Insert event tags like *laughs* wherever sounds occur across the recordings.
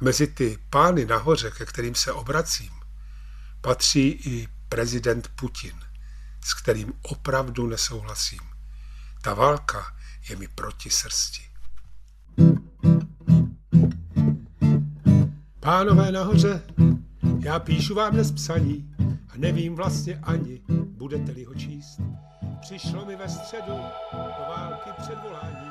Mezi ty pány nahoře, ke kterým se obracím, patří i prezident Putin, s kterým opravdu nesouhlasím. Ta válka je mi proti srsti. Pánové nahoře, já píšu vám dnes psaní a nevím vlastně ani, budete-li ho číst. Přišlo mi ve středu do války předvolání,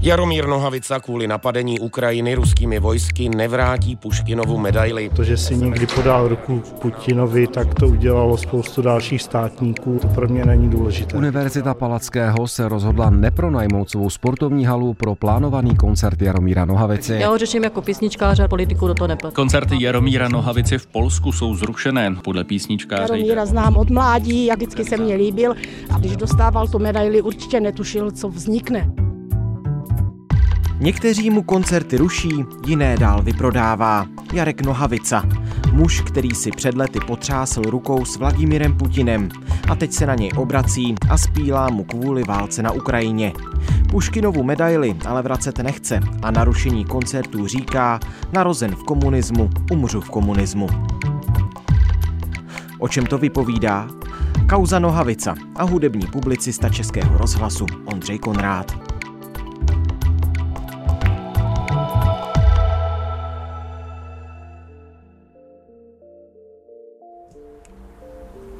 Jaromír Nohavica kvůli napadení Ukrajiny ruskými vojsky nevrátí Puškinovu medaili. To, že si někdy podal ruku Putinovi, tak to udělalo spoustu dalších státníků. To pro mě není důležité. Univerzita Palackého se rozhodla nepronajmout svou sportovní halu pro plánovaný koncert Jaromíra Nohavici. Já ho řeším jako písničkáře, politiku do toho nepad. Koncerty Jaromíra Nohavici v Polsku jsou zrušené. Podle písničkáře Jaromíra znám od mládí, jak vždycky se mě líbil a když dostával tu medaili, určitě netušil, co vznikne. Někteří mu koncerty ruší, jiné dál vyprodává. Jarek Nohavica, muž, který si před lety potřásl rukou s Vladimírem Putinem a teď se na něj obrací a spílá mu kvůli válce na Ukrajině. Puškinovu medaili ale vracet nechce a narušení koncertů říká narozen v komunismu, umřu v komunismu. O čem to vypovídá? Kauza Nohavica a hudební publicista Českého rozhlasu Ondřej Konrád.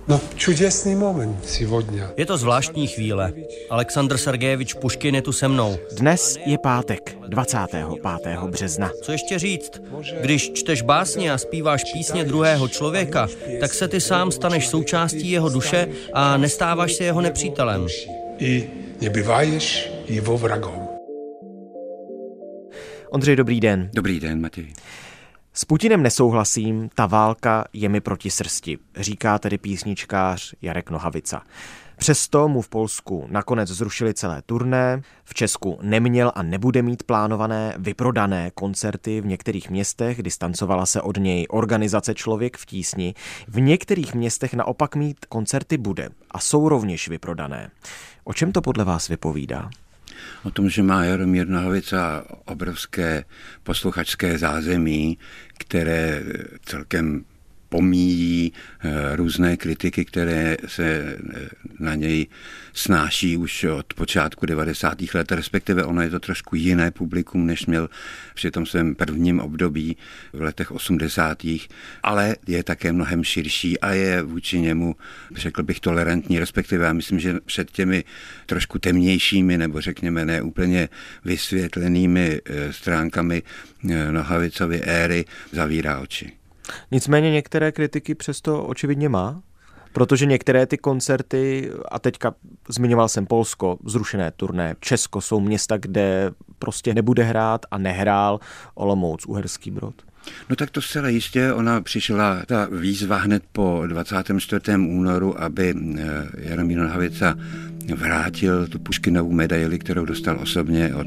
No, čudesný moment сегодня. Je to zvláštní chvíle. Aleksandr Sergejevič Puškin je tu se mnou. Dnes je pátek, 25. března. Co ještě říct? Když čteš básně a zpíváš písně druhého člověka, tak se ty sám staneš součástí jeho duše a nestáváš se jeho nepřítelem. I nebýváš jeho vragou. Ondřej, dobrý den. Dobrý den, Matěj. S Putinem nesouhlasím, ta válka je mi proti srsti, říká tedy písničkář Jarek Nohavica. Přesto mu v Polsku nakonec zrušili celé turné, v Česku neměl a nebude mít plánované vyprodané koncerty v některých městech, distancovala se od něj organizace Člověk v tísni, v některých městech naopak mít koncerty bude a jsou rovněž vyprodané. O čem to podle vás vypovídá? O tom, že má Jaromír Nohavica obrovské posluchačské zázemí, které celkem pomíjí eh, různé kritiky, které se eh, na něj snáší už od počátku 90. let, respektive ono je to trošku jiné publikum, než měl při tom svém prvním období v letech 80. ale je také mnohem širší a je vůči němu, řekl bych, tolerantní, respektive já myslím, že před těmi trošku temnějšími nebo řekněme ne úplně vysvětlenými eh, stránkami Nohavicovy éry zavírá oči. Nicméně některé kritiky přesto očividně má, protože některé ty koncerty, a teďka zmiňoval jsem Polsko, zrušené turné, Česko jsou města, kde prostě nebude hrát a nehrál Olomouc, Uherský Brod. No tak to zcela jistě, ona přišla ta výzva hned po 24. únoru, aby eh, Jaromír Nohavica vrátil tu Puškinovu medaili, kterou dostal osobně od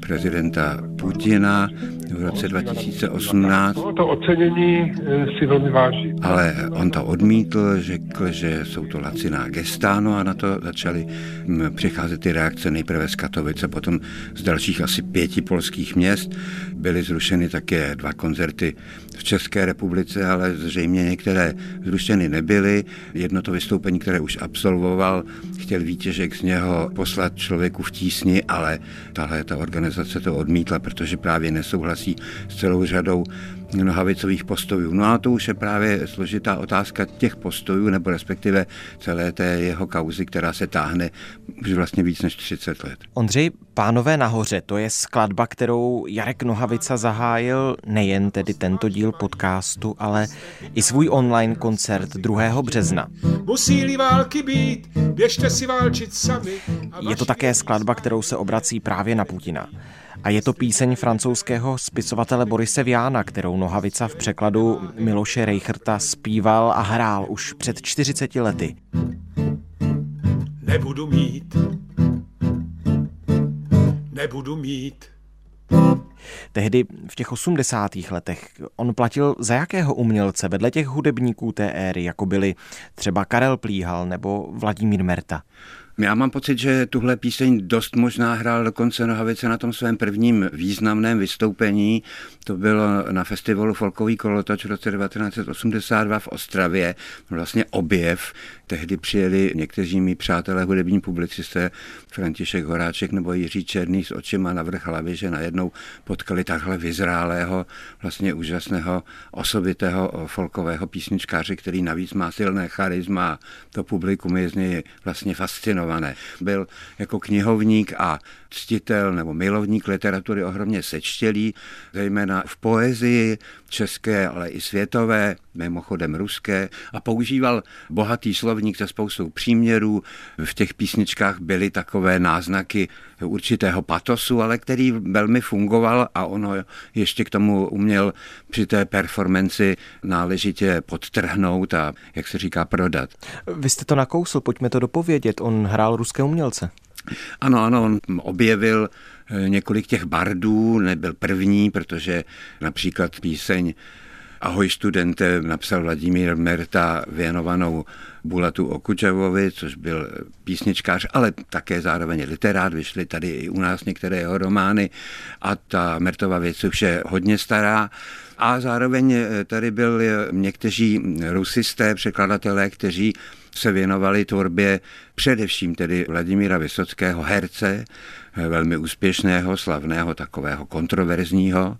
prezidenta Putina v roce 2018. To ocenění eh, si velmi váží. Ale on to odmítl, řekl, že jsou to laciná gestáno a na to začaly hm, přicházet ty reakce nejprve z Katovice, potom z dalších asi pěti polských měst. Byly zrušeny také dva koncerty v České republice, ale zřejmě některé zrušeny nebyly. Jedno to vystoupení, které už absolvoval, chtěl výtěžek z něho poslat člověku v tísni, ale tahle ta organizace to odmítla, protože právě nesouhlasí s celou řadou nohavicových postojů. No a to už je právě složitá otázka těch postojů, nebo respektive celé té jeho kauzy, která se táhne už vlastně víc než 30 let. Ondřej, Pánové nahoře, to je skladba, kterou Jarek Nohavica zahájil nejen tedy tento díl podcastu, ale i svůj online koncert 2. března. Musí války být, běžte si válčit sami. Je to také skladba, kterou se obrací právě na Putina. A je to píseň francouzského spisovatele Borise Viana, kterou Nohavica v překladu Miloše Reicherta zpíval a hrál už před 40 lety. Nebudu mít, nebudu mít. Tehdy v těch 80. letech on platil za jakého umělce vedle těch hudebníků té éry, jako byli třeba Karel Plíhal nebo Vladimír Merta? Já mám pocit, že tuhle píseň dost možná hrál dokonce Nohavice na tom svém prvním významném vystoupení. To bylo na festivalu Folkový kolotoč v roce 1982 v Ostravě. Vlastně objev. Tehdy přijeli někteří mý přátelé, hudební publicisté, František Horáček nebo Jiří Černý s očima na vrch hlavy, že najednou potkali takhle vyzrálého, vlastně úžasného, osobitého folkového písničkáře, který navíc má silné charisma. To publikum je z něj vlastně fascinované. Byl jako knihovník a ctitel nebo milovník literatury ohromně sečtělý, zejména v poezii české, ale i světové, mimochodem ruské, a používal bohatý slovník se spoustou příměrů. V těch písničkách byly takové náznaky určitého patosu, ale který velmi fungoval a ono ještě k tomu uměl při té performanci náležitě podtrhnout a, jak se říká, prodat. Vy jste to nakousl, pojďme to dopovědět. On hrál ruské umělce. Ano, ano, on objevil eh, několik těch bardů, nebyl první, protože například píseň Ahoj studente napsal Vladimír Merta věnovanou Bulatu Okučevovi, což byl písničkář, ale také zároveň literát. Vyšly tady i u nás některé jeho romány a ta Mertova věc už je hodně stará. A zároveň eh, tady byl někteří rusisté, překladatelé, kteří se věnovali tvorbě především tedy Vladimíra Vysockého, herce, velmi úspěšného, slavného, takového kontroverzního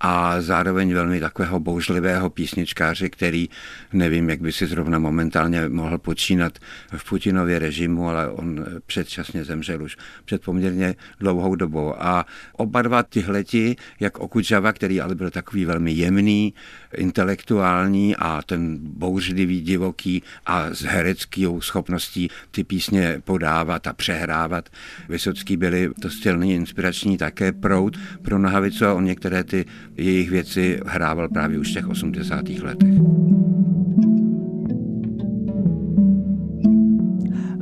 a zároveň velmi takového bouřlivého písničkáře, který nevím, jak by si zrovna momentálně mohl počínat v Putinově režimu, ale on předčasně zemřel už před poměrně dlouhou dobou. A oba dva tyhleti, jak Okudžava, který ale byl takový velmi jemný, intelektuální a ten bouřlivý, divoký a s hereckou schopností ty písně podávat a přehrávat. Vysocký byli to silný inspirační také proud pro Nohavicu a on některé ty jejich věci hrával právě už v těch 80. letech.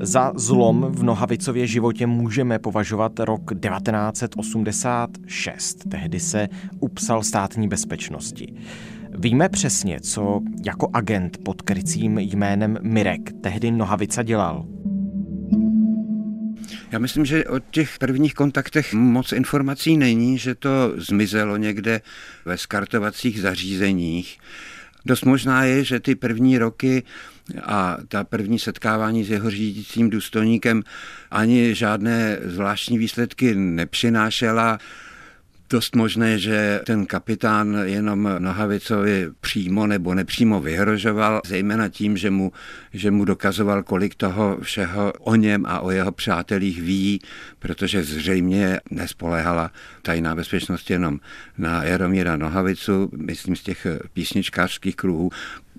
Za zlom v Nohavicově životě můžeme považovat rok 1986. Tehdy se upsal státní bezpečnosti. Víme přesně, co jako agent pod krycím jménem Mirek tehdy Nohavica dělal. Já myslím, že o těch prvních kontaktech moc informací není, že to zmizelo někde ve skartovacích zařízeních. Dost možná je, že ty první roky a ta první setkávání s jeho řídícím důstojníkem ani žádné zvláštní výsledky nepřinášela dost možné, že ten kapitán jenom Nohavicovi přímo nebo nepřímo vyhrožoval, zejména tím, že mu, že mu dokazoval, kolik toho všeho o něm a o jeho přátelích ví, protože zřejmě nespoléhala tajná bezpečnost jenom na Jaromíra Nohavicu, myslím z těch písničkářských kruhů,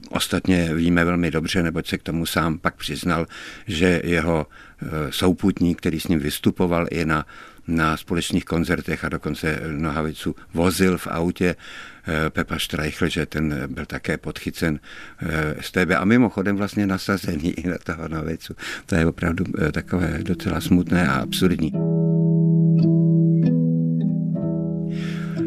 Ostatně víme velmi dobře, neboť se k tomu sám pak přiznal, že jeho e, souputník, který s ním vystupoval i na na společných koncertech a dokonce Nohavicu vozil v autě eh, Pepa Streichl, že ten byl také podchycen eh, z tebe a mimochodem vlastně nasazený i *laughs* na toho Nohavicu. To je opravdu eh, takové docela smutné a absurdní.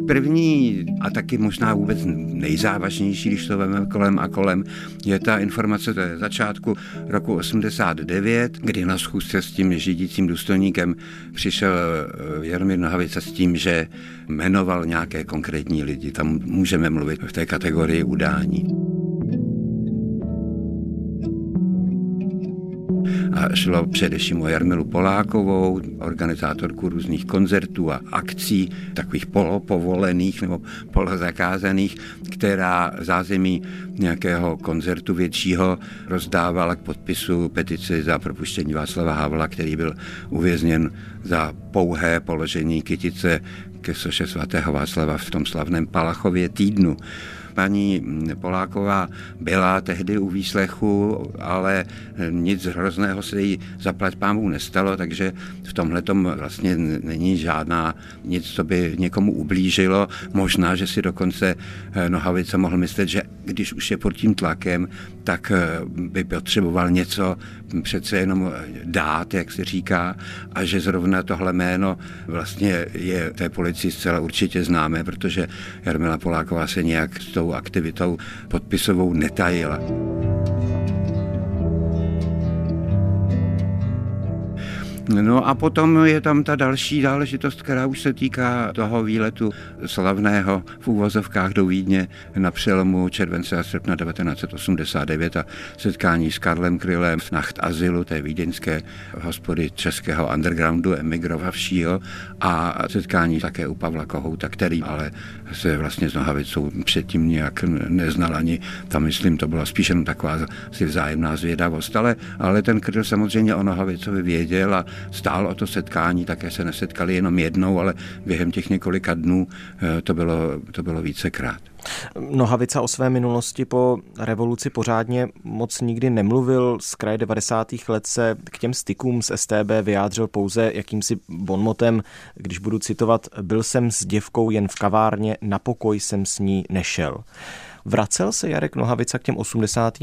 První a taky možná vůbec nejzávažnější, když to veme kolem a kolem, je ta informace ze začátku roku 89, kdy na schůzce s tím řídícím důstojníkem přišel eh, Jaromír Nohavica s tím, že jmenoval nějaké konkrétní lidi. Tam můžeme mluvit v té kategorii udání. Šlo především o Jarmilu Polákovou, organizátorku různých koncertů a akcí, takových polopovolených nebo polozakázaných, která zázemí nějakého koncertu většího rozdávala k podpisu petici za propuštění Václava Havla, který byl uvězněn za pouhé položení kytice ke soše svatého Václava v tom slavném Palachově týdnu paní Poláková byla tehdy u výslechu, ale nic hrozného se jí zaplať pámu nestalo, takže v tomhle vlastně není žádná nic, co by někomu ublížilo. Možná, že si dokonce eh, Nohavice mohl myslet, že když už je pod tím tlakem, tak eh, by potřeboval něco přece jenom dát, jak se říká, a že zrovna tohle jméno vlastně je té policii zcela určitě známé, protože Jarmila Poláková se nějak s tou aktivitou podpisovou netajila. No a potom je tam ta další záležitost, která už se týká toho výletu slavného v úvozovkách do Vídně na přelomu července a srpna 1989 a setkání s Karlem Krylem v Nacht Azylu, té vídeňské hospody českého undergroundu emigrovavšího a setkání také u Pavla Kohouta, který ale se vlastně s Nohavicou předtím nějak neznal ani, tam myslím, to byla spíš jenom taková si vzájemná zvědavost, ale, ale ten Kryl samozřejmě o Nohavicovi věděl a stál o to setkání, také se nesetkali jenom jednou, ale během těch několika dnů eh, to bylo, to bylo vícekrát. Nohavica o své minulosti po revoluci pořádně moc nikdy nemluvil. Z kraje 90. let se k těm stykům s STB vyjádřil pouze jakýmsi bonmotem, když budu citovat, byl jsem s děvkou jen v kavárně, na pokoj jsem s ní nešel. Vracel se Jarek Nohavica k těm 80.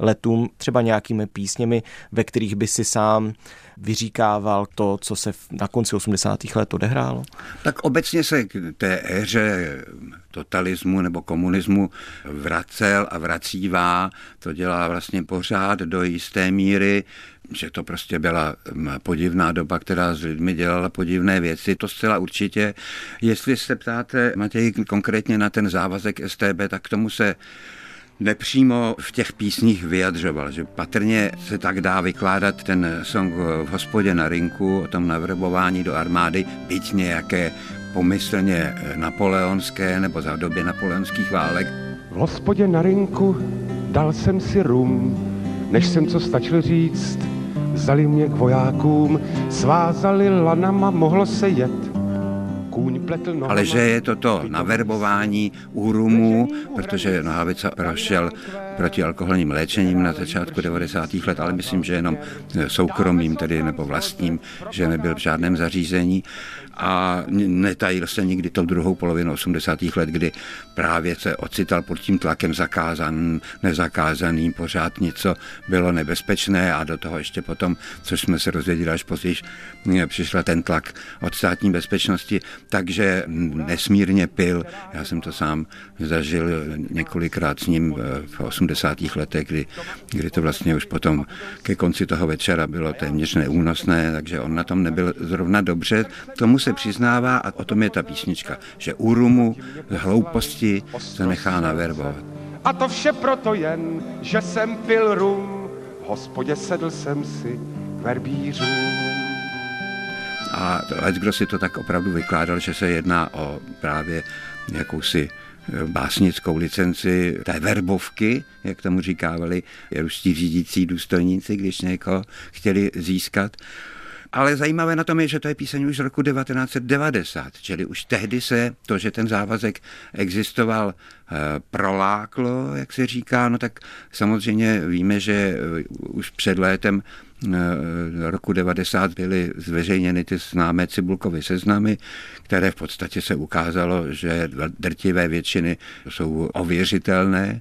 letům třeba nějakými písněmi, ve kterých by si sám vyříkával to, co se na konci 80. let odehrálo? Tak obecně se k té éře totalismu nebo komunismu vracel a vracívá. To dělá vlastně pořád do jisté míry že to prostě byla podivná doba, která s lidmi dělala podivné věci, to zcela určitě. Jestli se ptáte, Matěj, konkrétně na ten závazek STB, tak k tomu se nepřímo v těch písních vyjadřoval, že patrně se tak dá vykládat ten song v hospodě na rinku o tom navrbování do armády, byť nějaké pomyslně napoleonské nebo za době napoleonských válek. V hospodě na rinku dal jsem si rum, než jsem co stačil říct, vzali mě k vojákům, svázali lanama, mohlo se jet kůň pletl nohama. Ale že je to to naverbování úrumu, protože Nohavica prošel protialkoholním léčením na začátku 90. let, ale myslím, že jenom soukromým tedy nebo vlastním, že nebyl v žádném zařízení a netajil se nikdy tou druhou polovinu 80. let, kdy právě se ocital pod tím tlakem zakázan, nezakázaný, pořád něco bylo nebezpečné a do toho ještě potom, což jsme se rozvěděli až později, přišla ten tlak od státní bezpečnosti, takže nesmírně pil. Já jsem to sám zažil několikrát s ním v 80. letech, kdy, kdy to vlastně už potom ke konci toho večera bylo téměř neúnosné, takže on na tom nebyl zrovna dobře. Tomu se přiznává a o tom je ta písnička, že u rumu z hlouposti se nechá naverbovat. A to vše proto jen, že jsem pil rum, v hospodě sedl jsem si k verbířům. A kdo si to tak opravdu vykládal, že se jedná o právě jakousi eh, básnickou licenci té verbovky, jak tomu říkávali ruští řídící důstojníci, když někoho chtěli získat. Ale zajímavé na tom je, že to je píseň už z roku 1990, čili už tehdy se to, že ten závazek existoval, eh, proláklo, jak se říká, no tak samozřejmě víme, že eh, už před létem eh, roku 90 byly zveřejněny ty známé Cibulkovy seznamy, které v podstatě se ukázalo, že drtivé většiny jsou ověřitelné.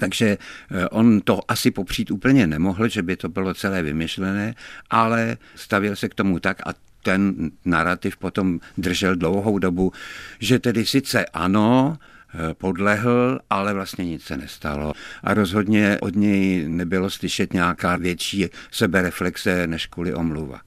Takže eh, on to asi popřít úplně nemohl, že by to bylo celé vymyšlené, ale stavil se k tomu tak a ten narrativ potom držel dlouhou dobu, že tedy sice ano, eh, podlehl, ale vlastně nic se nestalo. A rozhodně od něj nebylo slyšet nějaká větší sebereflexe než kvůli omluva.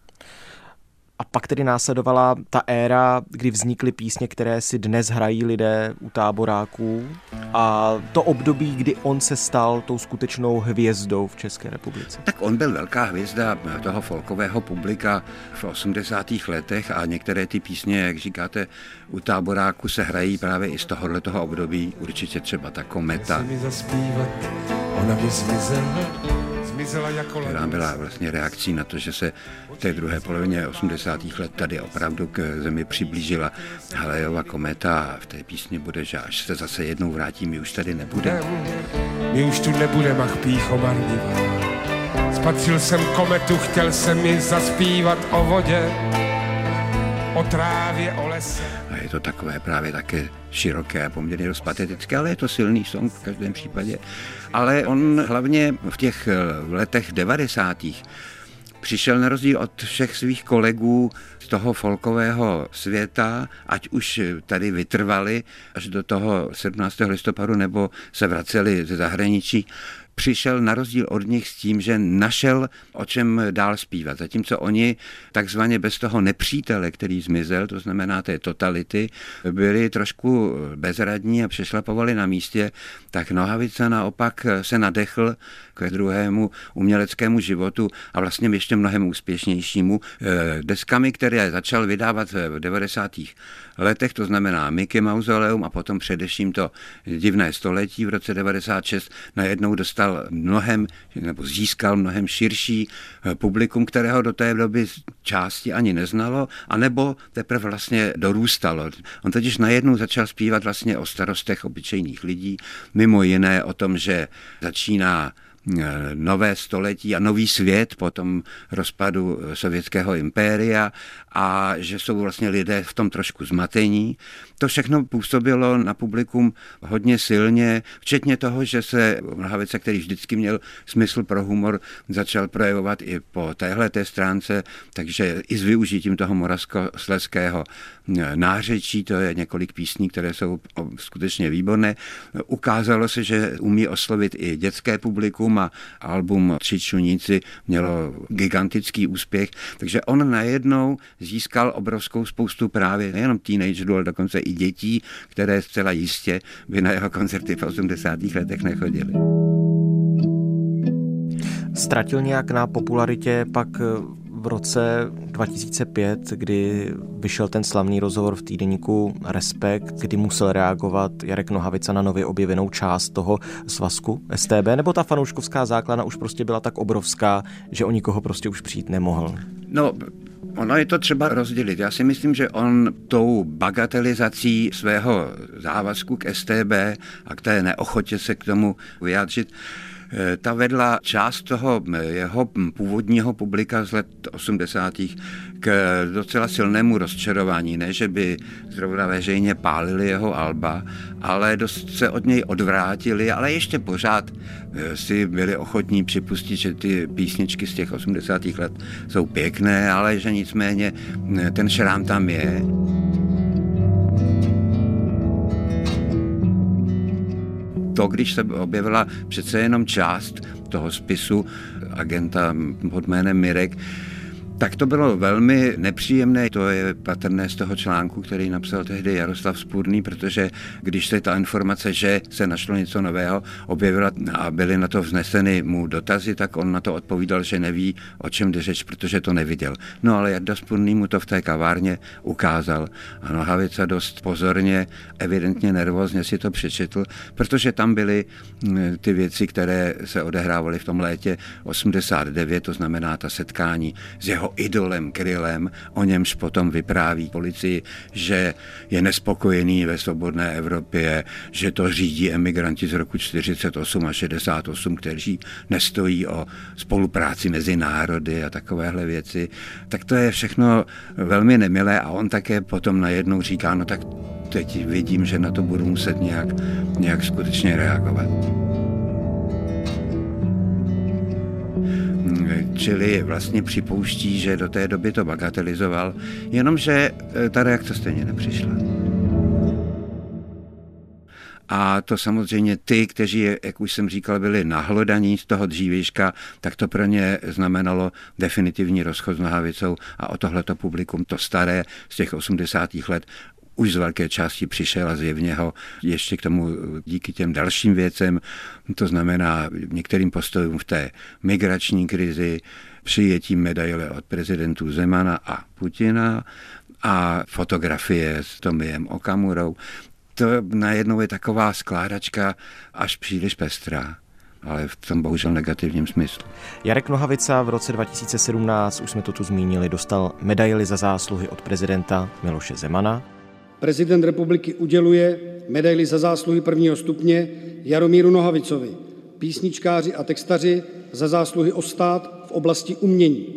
A pak tedy následovala ta éra, kdy vznikly písně, které si dnes hrají lidé u táboráků a to období, kdy on se stal tou skutečnou hvězdou v České republice. Tak on byl velká hvězda toho folkového publika v 80. letech a některé ty písně, jak říkáte, u táboráku se hrají právě i z tohohle toho období, určitě třeba ta kometa. Ona by zmizela která byla vlastně reakcí na to, že se v té druhé polovině 80. let tady opravdu k zemi přiblížila Halejova kometa a v té písni bude, že až se zase jednou vrátí, my už tady nebude. My už tu nebudeme, ach pícho marnivá. Spatřil jsem kometu, chtěl jsem mi zaspívat o vodě, o trávě, o lese. A je to takové právě také široké a poměrně dost patetické, ale je to silný song v každém případě. Ale on hlavně v těch letech 90. přišel na rozdíl od všech svých kolegů z toho folkového světa, ať už tady vytrvali až do toho 17. listopadu nebo se vraceli ze zahraničí, přišel na rozdíl od nich s tím, že našel o čem dál zpívat. Zatímco oni takzvaně bez toho nepřítele, který zmizel, to znamená té totality, byli trošku bezradní a přešlapovali na místě, tak Nohavica naopak se nadechl k druhému uměleckému životu a vlastně ještě mnohem úspěšnějšímu eh, deskami, které začal vydávat v 90. letech, to znamená Mickey Mausoleum a potom především to divné století v roce 96 najednou dostal mnohem, nebo získal mnohem širší eh, publikum, kterého do té doby části ani neznalo, anebo teprve vlastně dorůstalo. On totiž najednou začal zpívat vlastně o starostech obyčejných lidí, mimo jiné o tom, že začíná nové století a nový svět po tom rozpadu sovětského impéria a že jsou vlastně lidé v tom trošku zmatení. To všechno působilo na publikum hodně silně, včetně toho, že se Mlhavice, který vždycky měl smysl pro humor, začal projevovat i po téhle té stránce, takže i s využitím toho moravskosleského eh, nářečí, to je několik písní, které jsou skutečně výborné. Ukázalo se, že umí oslovit i dětské publikum a album Tři čuníci mělo gigantický úspěch, takže on najednou získal obrovskou spoustu právě nejenom teenagerů, ale dokonce i dětí, které zcela jistě by na jeho koncerty v 80. letech nechodili. Ztratil nějak na popularitě pak v roce 2005, kdy vyšel ten slavný rozhovor v týdeníku Respekt, kdy musel reagovat Jarek Nohavica na nově objevenou část toho svazku STB, nebo ta fanouškovská základna už prostě byla tak obrovská, že o nikoho prostě už přijít nemohl? No, Ono je to třeba rozdělit. Já si myslím, že on tou bagatelizací svého závazku k STB a k té neochotě se k tomu vyjádřit, ta vedla část toho eh, jeho původního publika z let 80. k docela silnému rozčarování. Ne, že by zrovna veřejně pálili jeho alba, ale dost se od něj odvrátili, ale ještě pořád eh, si byli ochotní připustit, že ty písničky z těch 80. let jsou pěkné, ale že nicméně ten šrám tam je. To, když se objevila přece jenom část toho spisu agenta pod jménem Mirek, tak to bylo velmi nepříjemné. To je patrné z toho článku, který napsal tehdy Jaroslav Spurný, protože když se ta informace, že se našlo něco nového, objevila a byly na to vzneseny mu dotazy, tak on na to odpovídal, že neví, o čem jde řeč, protože to neviděl. No ale Jarda Spurný mu to v té kavárně ukázal. A Nohavica dost pozorně, evidentně nervózně si to přečetl, protože tam byly mm, ty věci, které se odehrávaly v tom létě 89, to znamená ta setkání s jeho idolem Krylem, o němž potom vypráví policii, že je nespokojený ve svobodné Evropě, že to řídí emigranti z roku 48 a 68, kteří nestojí o spolupráci mezi národy a takovéhle věci. Tak to je všechno velmi nemilé a on také potom najednou říká, no tak teď vidím, že na to budu muset nějak, nějak skutečně reagovat. Čili vlastně připouští, že do té doby to bagatelizoval, jenomže e, ta reakce stejně nepřišla. A to samozřejmě ty, kteří, jak už jsem říkal, byli nahlodaní z toho dřívějška, tak to pro ně znamenalo definitivní rozchod s Nohavicou a o tohleto publikum, to staré z těch 80. let, už z velké části přišel a zjevně ho ještě k tomu díky těm dalším věcem, to znamená některým postojům v té migrační krizi, přijetí medaile od prezidentů Zemana a Putina a fotografie s Tomiem Okamurou. To najednou je taková skládačka až příliš pestrá ale v tom bohužel negativním smyslu. Jarek Nohavica v roce 2017, už jsme to tu zmínili, dostal medaily za zásluhy od prezidenta Miloše Zemana prezident republiky uděluje medaili za zásluhy prvního stupně Jaromíru Nohavicovi, písničkáři a textaři za zásluhy o stát v oblasti umění.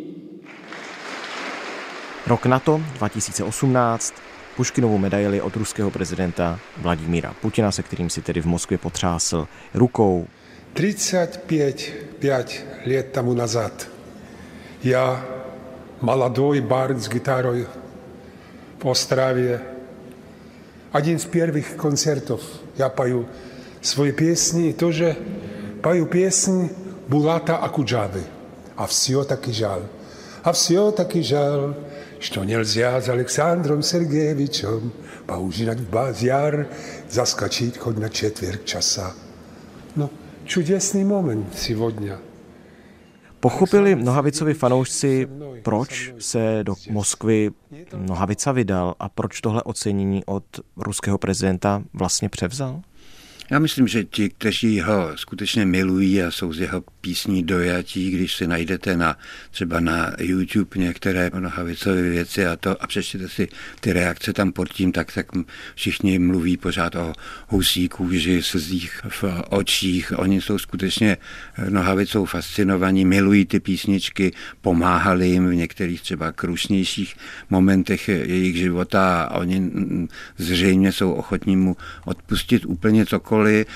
Rok na to, 2018, Puškinovu medaili od ruského prezidenta Vladimíra Putina, se kterým si tedy v Moskvě potřásl rukou. 35 5 let tomu nazad já, mladý bard s gitarou v Ostravě, один из первых концертов. Я пою свои песни и тоже Paju pěsň Bulata a Kudžavy. A всё taky žal. A всё taky žal, что нельзя с Александром Сергеевичем поужинать в базяр, заскочить хоть на четверть часа. No, čudesný moment сегодня. Pochopili Nohavicovi fanoušci, proč se do Moskvy Nohavica vydal a proč tohle ocenění od ruského prezidenta vlastně převzal? Já myslím, že ti, kteří ho skutečně milují a jsou z jeho písní dojatí, když si najdete na, třeba na YouTube některé nohavicové věci a to a přečtěte si ty reakce tam pod tím, tak, tak všichni mluví pořád o husí kůži, slzích v očích. Oni jsou skutečně nohavicou fascinovaní, milují ty písničky, pomáhali jim v některých třeba krušnějších momentech jejich života a oni zřejmě jsou ochotní mu odpustit úplně cokoliv cokoliv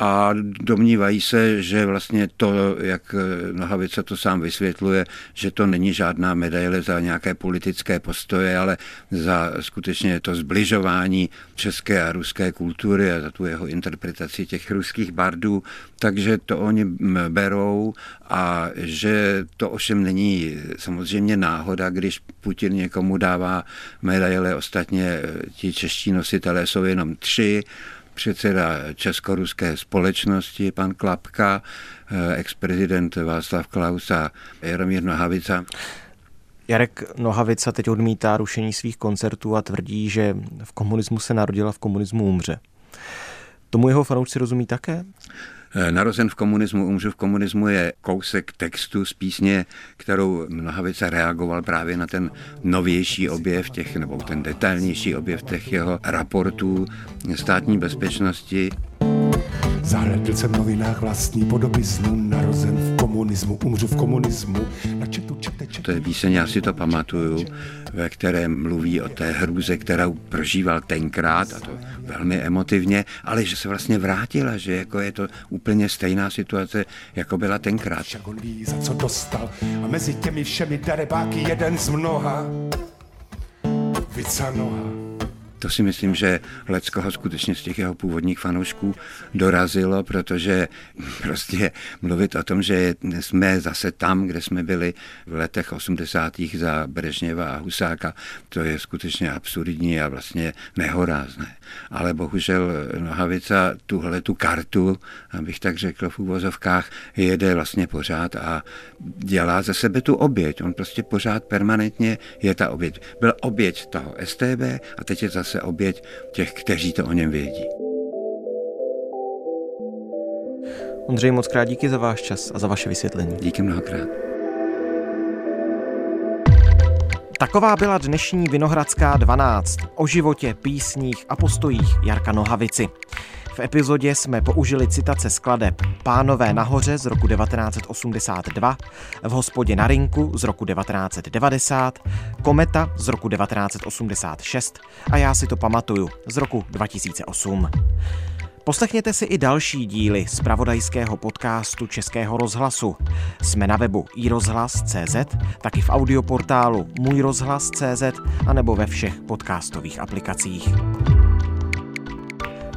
a domnívají se, že vlastně to, jak Nohavica to sám vysvětluje, že to není žádná medaile za nějaké politické postoje, ale za skutečně to zbližování české a ruské kultury a za tu jeho interpretaci těch ruských bardů, takže to oni berou a že to ovšem není samozřejmě náhoda, když Putin někomu dává medaile, ostatně ti čeští nositelé jsou jenom tři, předseda Českoruské společnosti, pan Klapka, eh, ex-prezident Václav Klaus a Jaromír Nohavica. Jarek Nohavica teď odmítá rušení svých koncertů a tvrdí, že v komunismu se narodila, v komunismu umře. Tomu jeho fanoušci rozumí také? Eh, narozen v komunismu, umřu v komunismu je kousek textu z písně, kterou Nohavica reagoval právě na ten novější objev těch, nebo ten detailnější objev těch jeho raportů státní bezpečnosti. Zahledl jsem v novinách vlastní podoby snu, narozen v komunismu, umřu v komunismu. Na četu, čete, čete. To je píseň, já si to pamatuju, ve kterém mluví o té hrůze, kterou prožíval tenkrát, a to velmi emotivně, ale že se vlastně vrátila, že jako je to úplně stejná situace, jako byla tenkrát. Však on ví, za co dostal a mezi těmi všemi darebáky jeden z mnoha. Vica noha. To si myslím, že Leckoho skutečně z těch jeho původních fanoušků dorazilo, protože prostě mluvit o tom, že jsme zase tam, kde jsme byli v letech 80. za Brežněva a Husáka, to je skutečně absurdní a vlastně nehorázné. Ale bohužel Nohavica tuhle tu kartu, abych tak řekl v úvozovkách, jede vlastně pořád a dělá ze sebe tu oběť. On prostě pořád permanentně je ta oběť. Byl oběť toho STB a teď je zase zase oběť těch, kteří to o něm vědí. Ondřej, moc krát díky za váš čas a za vaše vysvětlení. Díky mnohokrát. Taková byla dnešní Vinohradská 12 o životě, písních a postojích Jarka Nohavici. V epizodě jsme použili citace skladeb Pánové nahoře z roku 1982, V hospodě na rinku z roku 1990, Kometa z roku 1986 a Já si to pamatuju z roku 2008. Poslechněte si i další díly z pravodajského podcastu Českého rozhlasu. Jsme na webu iRozhlas.cz, taky v audioportálu Můj rozhlas.cz a nebo ve všech podcastových aplikacích.